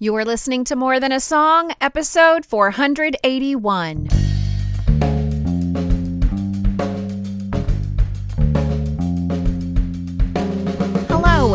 You're listening to More Than a Song, episode 481.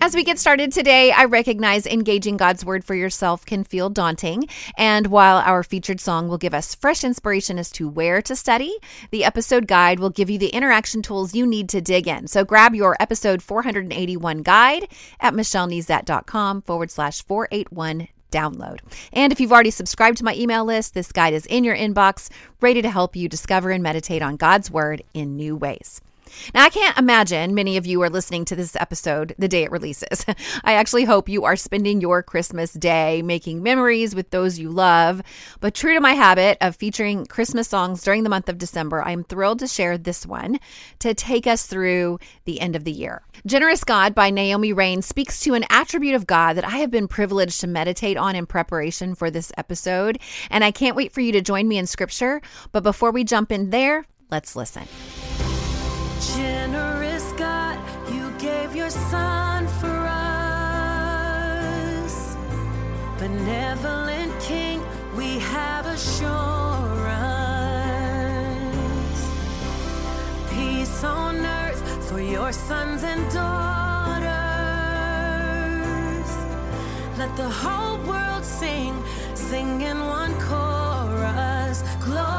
As we get started today, I recognize engaging God's word for yourself can feel daunting. And while our featured song will give us fresh inspiration as to where to study, the episode guide will give you the interaction tools you need to dig in. So grab your episode 481 guide at michellenezat.com forward slash 481 download. And if you've already subscribed to my email list, this guide is in your inbox, ready to help you discover and meditate on God's word in new ways. Now, I can't imagine many of you are listening to this episode the day it releases. I actually hope you are spending your Christmas day making memories with those you love. But true to my habit of featuring Christmas songs during the month of December, I am thrilled to share this one to take us through the end of the year. Generous God by Naomi Raine speaks to an attribute of God that I have been privileged to meditate on in preparation for this episode. And I can't wait for you to join me in scripture. But before we jump in there, let's listen. Generous God, you gave your son for us. Benevolent King, we have assurance. Peace on earth for your sons and daughters. Let the whole world sing, sing in one chorus. Gloria.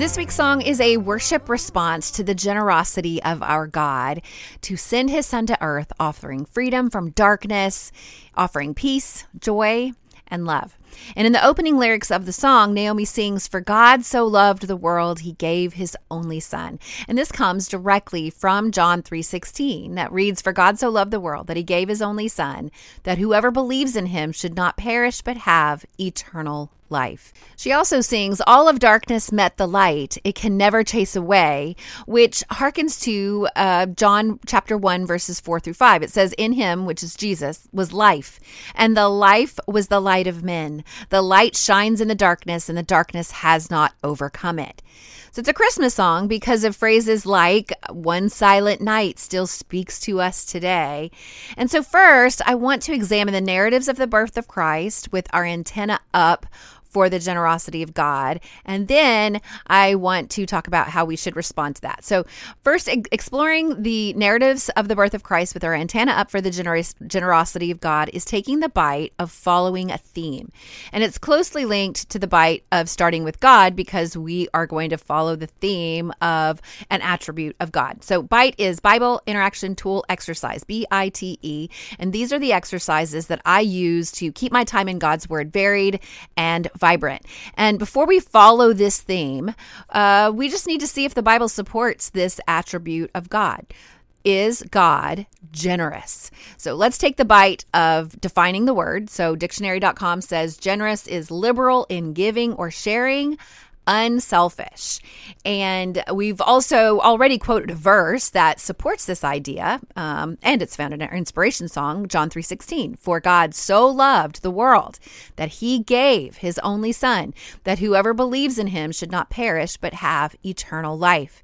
This week's song is a worship response to the generosity of our God to send his son to earth, offering freedom from darkness, offering peace, joy, and love. And in the opening lyrics of the song, Naomi sings, For God so loved the world, he gave his only son. And this comes directly from John 3.16 that reads, For God so loved the world that he gave his only son, that whoever believes in him should not perish but have eternal life. She also sings, All of darkness met the light, it can never chase away, which harkens to uh, John chapter 1, verses 4 through 5. It says, In him, which is Jesus, was life, and the life was the light of men. The light shines in the darkness, and the darkness has not overcome it. So it's a Christmas song because of phrases like one silent night still speaks to us today. And so, first, I want to examine the narratives of the birth of Christ with our antenna up for the generosity of God. And then I want to talk about how we should respond to that. So, first, e- exploring the narratives of the birth of Christ with our antenna up for the generous, generosity of God is taking the bite of following a theme. And it's closely linked to the bite of starting with God because we are going to follow the theme of an attribute of God. So, bite is Bible Interaction Tool Exercise, B I T E. And these are the exercises that I use to keep my time in God's Word varied and vibrant. And before we follow this theme, uh, we just need to see if the Bible supports this attribute of God. Is God generous? So let's take the bite of defining the word. So dictionary.com says generous is liberal in giving or sharing unselfish. And we've also already quoted a verse that supports this idea, um, and it's found in our inspiration song, John 3.16. For God so loved the world that he gave his only son, that whoever believes in him should not perish, but have eternal life.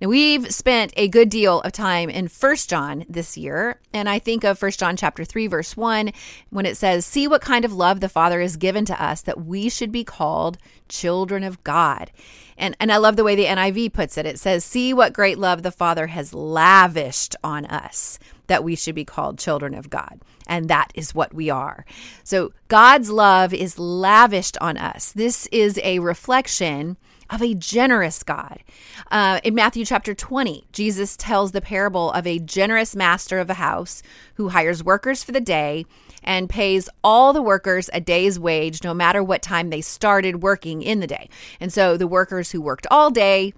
Now we've spent a good deal of time in First John this year, and I think of First John chapter 3 verse 1 when it says, "See what kind of love the Father has given to us that we should be called children of God." And and I love the way the NIV puts it. It says, "See what great love the Father has lavished on us." That we should be called children of God. And that is what we are. So God's love is lavished on us. This is a reflection of a generous God. Uh, in Matthew chapter 20, Jesus tells the parable of a generous master of a house who hires workers for the day and pays all the workers a day's wage no matter what time they started working in the day. And so the workers who worked all day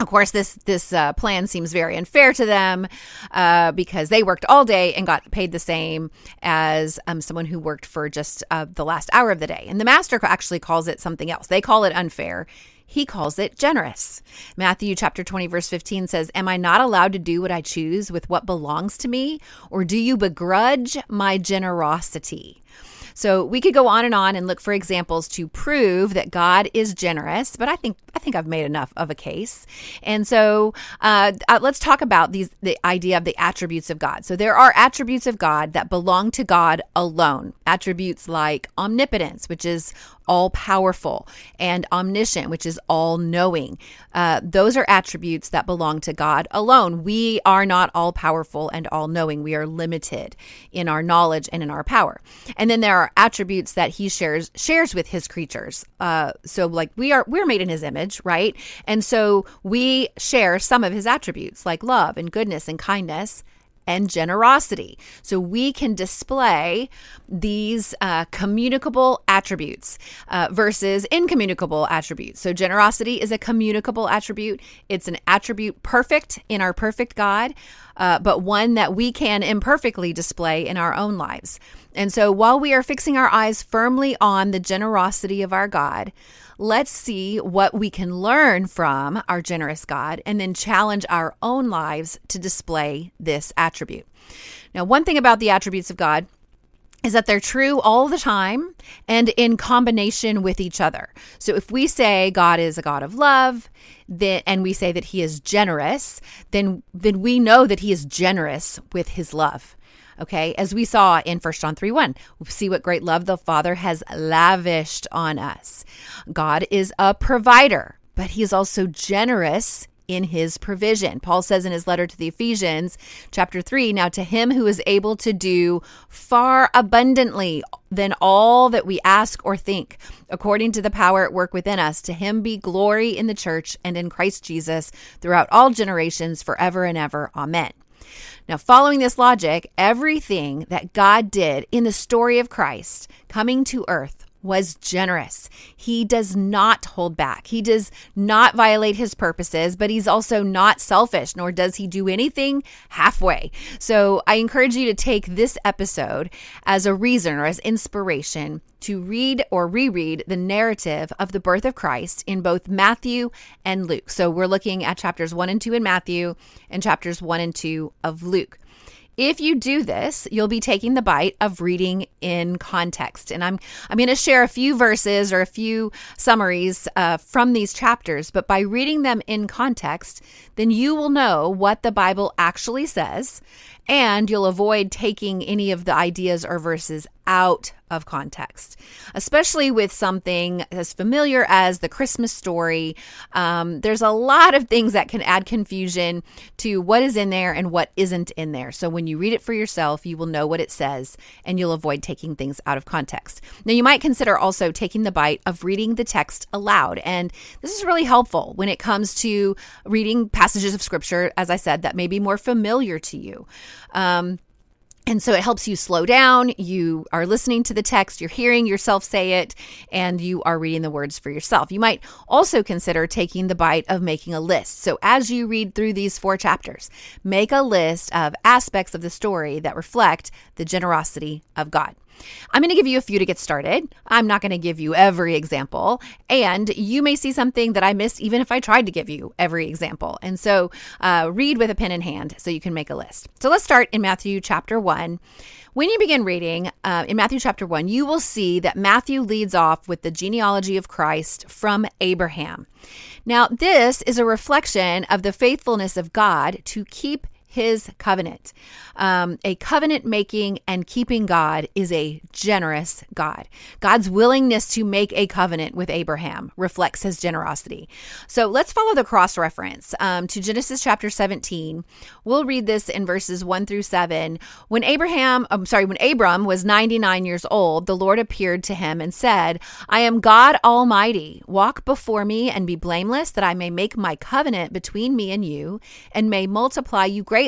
of course, this this uh, plan seems very unfair to them uh, because they worked all day and got paid the same as um, someone who worked for just uh, the last hour of the day. And the master actually calls it something else. They call it unfair. He calls it generous. Matthew chapter 20 verse 15 says, "Am I not allowed to do what I choose with what belongs to me, or do you begrudge my generosity?" So we could go on and on and look for examples to prove that God is generous, but I think I think I've made enough of a case. And so uh, uh, let's talk about these the idea of the attributes of God. So there are attributes of God that belong to God alone. Attributes like omnipotence, which is all powerful, and omniscient, which is all knowing. Uh, those are attributes that belong to God alone. We are not all powerful and all knowing. We are limited in our knowledge and in our power. And then there are attributes that He shares shares with His creatures. Uh, so, like we are we're made in His image, right? And so we share some of His attributes, like love and goodness and kindness and generosity. So we can display these uh, communicable attributes uh, versus incommunicable attributes. So generosity is a communicable attribute, it's an attribute perfect in our perfect God, uh, but one that we can imperfectly display in our own lives. And so while we are fixing our eyes firmly on the generosity of our God, Let's see what we can learn from our generous God and then challenge our own lives to display this attribute. Now, one thing about the attributes of God is that they're true all the time and in combination with each other. So if we say God is a God of love, then and we say that he is generous, then then we know that he is generous with his love. Okay, as we saw in 1 John 3 1, see what great love the Father has lavished on us. God is a provider, but he is also generous in his provision. Paul says in his letter to the Ephesians, chapter 3 Now to him who is able to do far abundantly than all that we ask or think, according to the power at work within us, to him be glory in the church and in Christ Jesus throughout all generations, forever and ever. Amen. Now, following this logic, everything that God did in the story of Christ coming to earth was generous. He does not hold back. He does not violate his purposes, but he's also not selfish, nor does he do anything halfway. So I encourage you to take this episode as a reason or as inspiration to read or reread the narrative of the birth of Christ in both Matthew and Luke. So we're looking at chapters 1 and 2 in Matthew and chapters 1 and 2 of Luke. If you do this, you'll be taking the bite of reading in context. And I'm I'm going to share a few verses or a few summaries uh, from these chapters, but by reading them in context, then you will know what the Bible actually says, and you'll avoid taking any of the ideas or verses out of context, especially with something as familiar as the Christmas story. Um, there's a lot of things that can add confusion to what is in there and what isn't in there. So when you read it for yourself, you will know what it says and you'll avoid taking things out of context. Now, you might consider also taking the bite of reading the text aloud. And this is really helpful when it comes to reading passages of scripture, as I said, that may be more familiar to you. Um, and so it helps you slow down. You are listening to the text, you're hearing yourself say it, and you are reading the words for yourself. You might also consider taking the bite of making a list. So as you read through these four chapters, make a list of aspects of the story that reflect the generosity of God. I'm going to give you a few to get started. I'm not going to give you every example. And you may see something that I missed, even if I tried to give you every example. And so uh, read with a pen in hand so you can make a list. So let's start in Matthew chapter 1. When you begin reading uh, in Matthew chapter 1, you will see that Matthew leads off with the genealogy of Christ from Abraham. Now, this is a reflection of the faithfulness of God to keep his covenant. Um, a covenant making and keeping God is a generous God. God's willingness to make a covenant with Abraham reflects his generosity. So let's follow the cross reference um, to Genesis chapter 17. We'll read this in verses 1 through 7. When Abraham, I'm sorry, when Abram was 99 years old, the Lord appeared to him and said, I am God Almighty. Walk before me and be blameless, that I may make my covenant between me and you, and may multiply you greatly.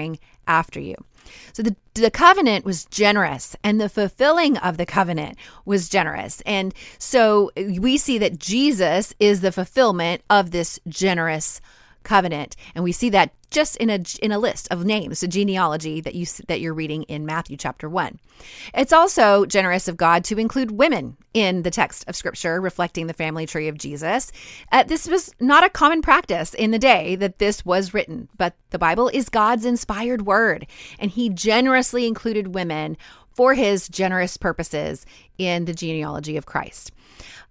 offspring after you. So the, the covenant was generous and the fulfilling of the covenant was generous. And so we see that Jesus is the fulfillment of this generous covenant. And we see that just in a in a list of names, a genealogy that you that you're reading in Matthew chapter 1. It's also generous of God to include women in the text of scripture reflecting the family tree of Jesus. Uh, this was not a common practice in the day that this was written, but the Bible is God's inspired word, and he generously included women for his generous purposes in the genealogy of Christ.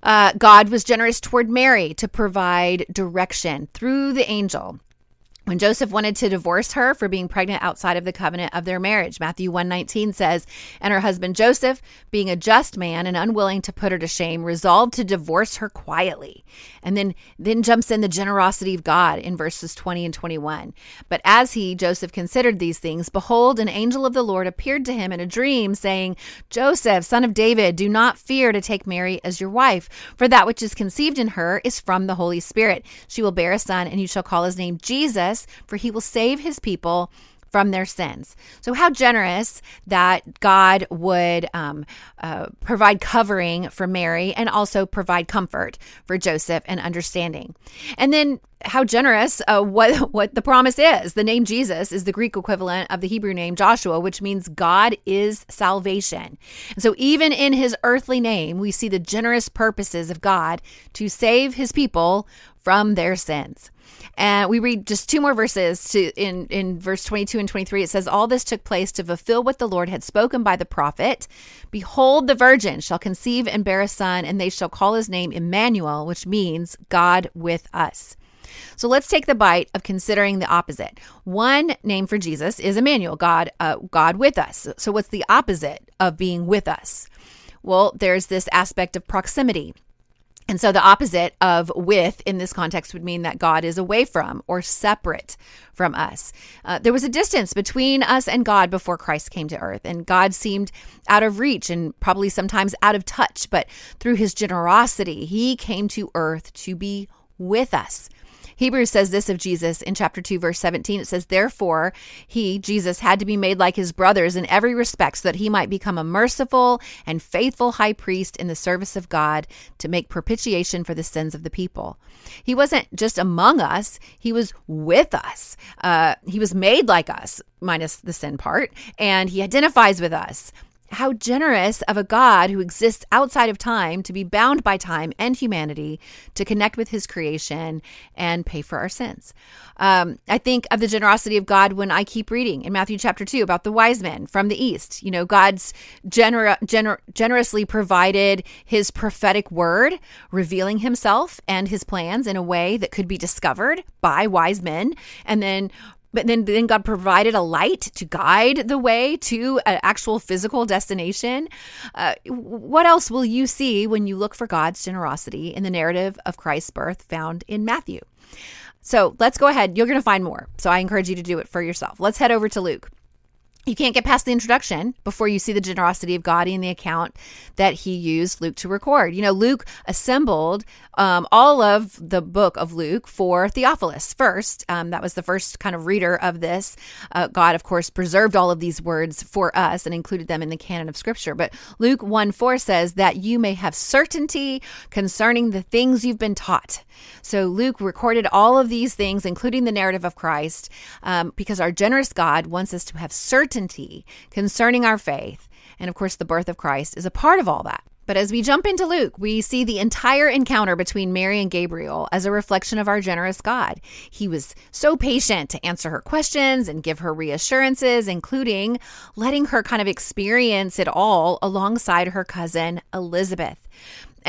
Uh, God was generous toward Mary to provide direction through the angel when Joseph wanted to divorce her for being pregnant outside of the covenant of their marriage. Matthew 119 says, And her husband Joseph, being a just man and unwilling to put her to shame, resolved to divorce her quietly. And then then jumps in the generosity of God in verses 20 and 21. But as he, Joseph, considered these things, behold, an angel of the Lord appeared to him in a dream, saying, Joseph, son of David, do not fear to take Mary as your wife, for that which is conceived in her is from the Holy Spirit. She will bear a son, and you shall call his name Jesus for he will save his people from their sins. So, how generous that God would um, uh, provide covering for Mary and also provide comfort for Joseph and understanding. And then how generous uh, what what the promise is. The name Jesus is the Greek equivalent of the Hebrew name Joshua, which means God is salvation. And so even in his earthly name, we see the generous purposes of God to save his people from their sins. And we read just two more verses to in in verse 22 and 23 it says all this took place to fulfill what the Lord had spoken by the prophet behold the virgin shall conceive and bear a son and they shall call his name Emmanuel which means God with us. So let's take the bite of considering the opposite. One name for Jesus is Emmanuel, God, uh, God with us. So what's the opposite of being with us? Well, there's this aspect of proximity. And so the opposite of with in this context would mean that God is away from or separate from us. Uh, there was a distance between us and God before Christ came to earth, and God seemed out of reach and probably sometimes out of touch. But through his generosity, he came to earth to be with us. Hebrews says this of Jesus in chapter 2, verse 17. It says, Therefore, he, Jesus, had to be made like his brothers in every respect so that he might become a merciful and faithful high priest in the service of God to make propitiation for the sins of the people. He wasn't just among us, he was with us. Uh, he was made like us, minus the sin part, and he identifies with us. How generous of a God who exists outside of time to be bound by time and humanity to connect with his creation and pay for our sins. Um, I think of the generosity of God when I keep reading in Matthew chapter 2 about the wise men from the east. You know, God's gener- gener- generously provided his prophetic word, revealing himself and his plans in a way that could be discovered by wise men, and then but then, then God provided a light to guide the way to an actual physical destination. Uh, what else will you see when you look for God's generosity in the narrative of Christ's birth found in Matthew? So let's go ahead. You're going to find more. So I encourage you to do it for yourself. Let's head over to Luke. You can't get past the introduction before you see the generosity of God in the account that he used Luke to record. You know, Luke assembled um, all of the book of Luke for Theophilus first. Um, that was the first kind of reader of this. Uh, God, of course, preserved all of these words for us and included them in the canon of Scripture. But Luke 1 4 says that you may have certainty concerning the things you've been taught. So Luke recorded all of these things, including the narrative of Christ, um, because our generous God wants us to have certainty concerning our faith. And of course, the birth of Christ is a part of all that. But as we jump into Luke, we see the entire encounter between Mary and Gabriel as a reflection of our generous God. He was so patient to answer her questions and give her reassurances, including letting her kind of experience it all alongside her cousin Elizabeth.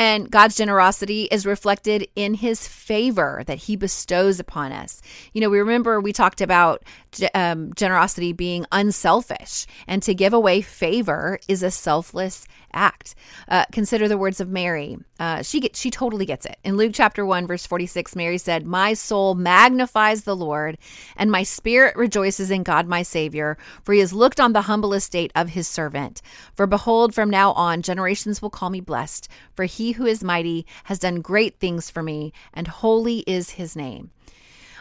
And God's generosity is reflected in his favor that he bestows upon us. You know, we remember we talked about um, generosity being unselfish, and to give away favor is a selfless act. Uh, consider the words of Mary. Uh, she get, she totally gets it. In Luke chapter 1 verse 46, Mary said, "My soul magnifies the Lord, and my spirit rejoices in God my Savior, for he has looked on the humble estate of his servant. For behold, from now on generations will call me blessed, for he who is mighty has done great things for me, and holy is his name."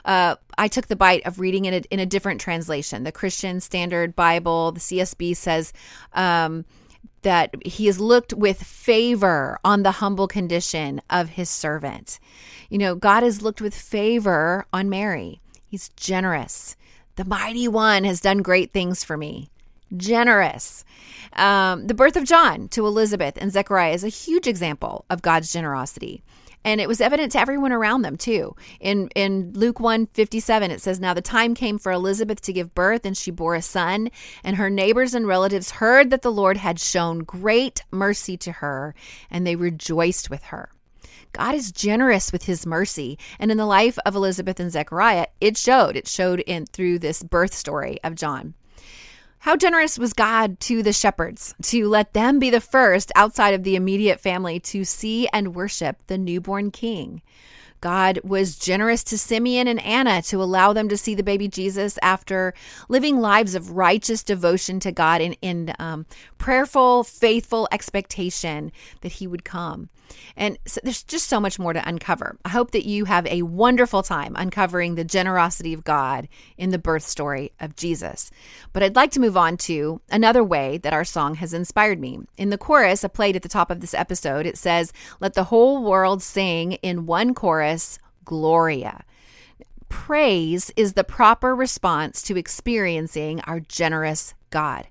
Uh, I took the bite of reading it in a different translation. The Christian Standard Bible, the CSB says, um, that he has looked with favor on the humble condition of his servant. You know, God has looked with favor on Mary. He's generous. The mighty one has done great things for me. Generous. Um, the birth of John to Elizabeth and Zechariah is a huge example of God's generosity and it was evident to everyone around them too. In in Luke 1 57, it says, Now the time came for Elizabeth to give birth, and she bore a son, and her neighbors and relatives heard that the Lord had shown great mercy to her, and they rejoiced with her. God is generous with his mercy. And in the life of Elizabeth and Zechariah, it showed. It showed in through this birth story of John. How generous was God to the shepherds to let them be the first outside of the immediate family to see and worship the newborn king? God was generous to Simeon and Anna to allow them to see the baby Jesus after living lives of righteous devotion to God in, in um, prayerful, faithful expectation that He would come. And so there's just so much more to uncover. I hope that you have a wonderful time uncovering the generosity of God in the birth story of Jesus. But I'd like to move on to another way that our song has inspired me. In the chorus, I played at the top of this episode, it says, Let the whole world sing in one chorus, Gloria. Praise is the proper response to experiencing our generous God.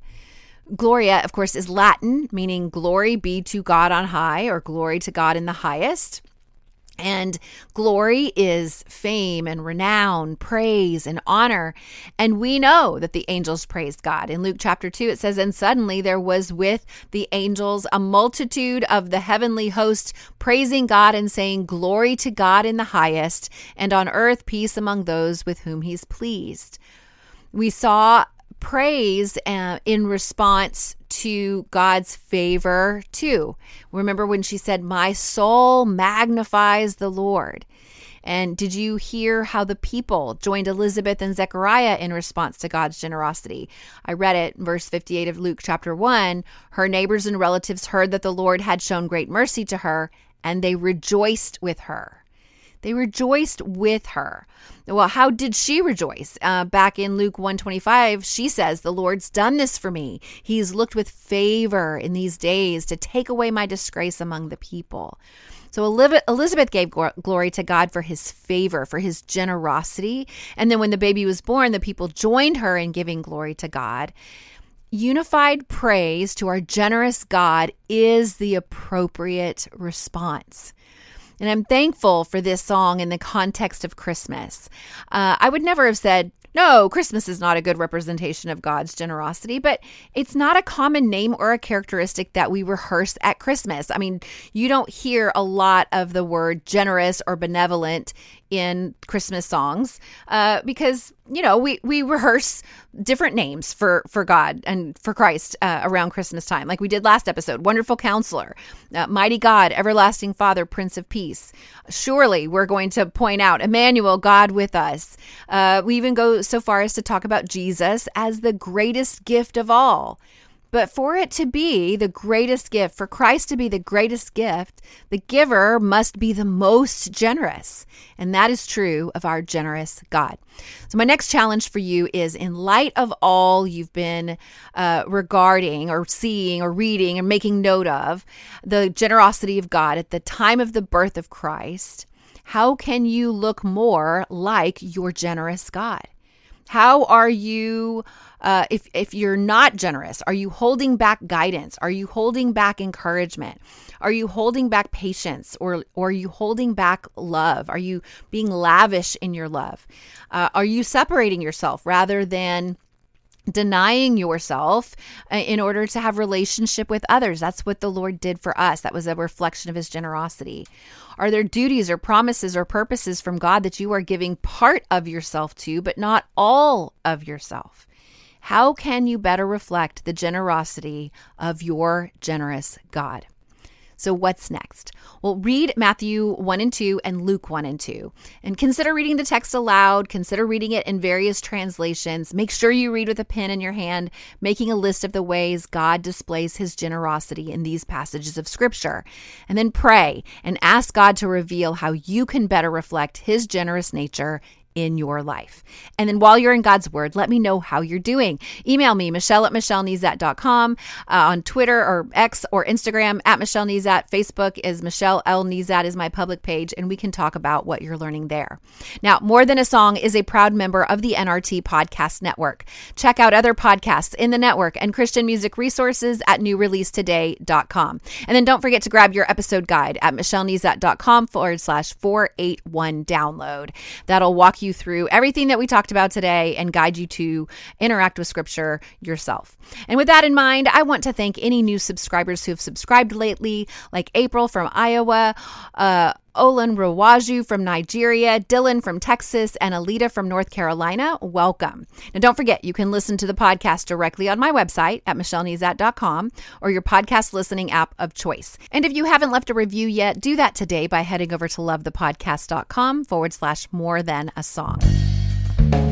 Gloria, of course, is Latin, meaning glory be to God on high or glory to God in the highest. And glory is fame and renown, praise and honor. And we know that the angels praised God. In Luke chapter 2, it says, And suddenly there was with the angels a multitude of the heavenly host praising God and saying, Glory to God in the highest, and on earth peace among those with whom he's pleased. We saw praise uh, in response to God's favor, too. Remember when she said, My soul magnifies the Lord. And did you hear how the people joined Elizabeth and Zechariah in response to God's generosity? I read it, verse 58 of Luke chapter 1. Her neighbors and relatives heard that the Lord had shown great mercy to her, and they rejoiced with her. They rejoiced with her. Well, how did she rejoice? Uh, back in Luke 125, she says, The Lord's done this for me. He's looked with favor in these days to take away my disgrace among the people. So Elizabeth gave glory to God for his favor, for his generosity. And then when the baby was born, the people joined her in giving glory to God. Unified praise to our generous God is the appropriate response. And I'm thankful for this song in the context of Christmas. Uh, I would never have said, no, Christmas is not a good representation of God's generosity, but it's not a common name or a characteristic that we rehearse at Christmas. I mean, you don't hear a lot of the word generous or benevolent in Christmas songs uh, because you know we we rehearse different names for for God and for Christ uh, around Christmas time, like we did last episode. Wonderful Counselor, uh, Mighty God, Everlasting Father, Prince of Peace. Surely we're going to point out Emmanuel, God with us. Uh, we even go so far as to talk about Jesus as the greatest gift of all. But for it to be the greatest gift, for Christ to be the greatest gift, the giver must be the most generous. And that is true of our generous God. So, my next challenge for you is in light of all you've been uh, regarding or seeing or reading and making note of, the generosity of God at the time of the birth of Christ, how can you look more like your generous God? How are you, uh, if, if you're not generous, are you holding back guidance? Are you holding back encouragement? Are you holding back patience or, or are you holding back love? Are you being lavish in your love? Uh, are you separating yourself rather than denying yourself uh, in order to have relationship with others that's what the lord did for us that was a reflection of his generosity are there duties or promises or purposes from god that you are giving part of yourself to but not all of yourself how can you better reflect the generosity of your generous god so, what's next? Well, read Matthew 1 and 2 and Luke 1 and 2. And consider reading the text aloud. Consider reading it in various translations. Make sure you read with a pen in your hand, making a list of the ways God displays his generosity in these passages of Scripture. And then pray and ask God to reveal how you can better reflect his generous nature in your life. And then while you're in God's Word, let me know how you're doing. Email me, Michelle at MichelleNezat.com, uh, on Twitter or X or Instagram at Michelle Nezat. Facebook is Michelle L. Nezat is my public page, and we can talk about what you're learning there. Now, More Than a Song is a proud member of the NRT Podcast Network. Check out other podcasts in the network and Christian music resources at newreleasetoday.com. And then don't forget to grab your episode guide at michellenezat.com forward slash 481 download. That'll walk you you through everything that we talked about today and guide you to interact with scripture yourself. And with that in mind, I want to thank any new subscribers who have subscribed lately, like April from Iowa, uh, Olan Rawaju from Nigeria, Dylan from Texas, and Alita from North Carolina. Welcome. Now, don't forget, you can listen to the podcast directly on my website at michellenezat.com or your podcast listening app of choice. And if you haven't left a review yet, do that today by heading over to lovethepodcast.com forward slash more than a song.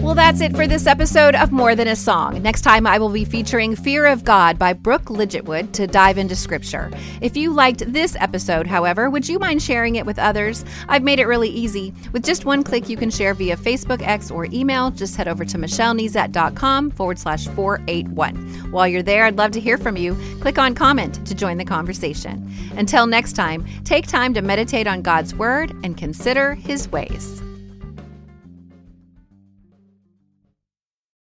Well, that's it for this episode of More Than a Song. Next time, I will be featuring Fear of God by Brooke Ligertwood to dive into scripture. If you liked this episode, however, would you mind sharing it with others? I've made it really easy. With just one click, you can share via Facebook, X, or email. Just head over to michellenezat.com forward slash 481. While you're there, I'd love to hear from you. Click on comment to join the conversation. Until next time, take time to meditate on God's word and consider his ways.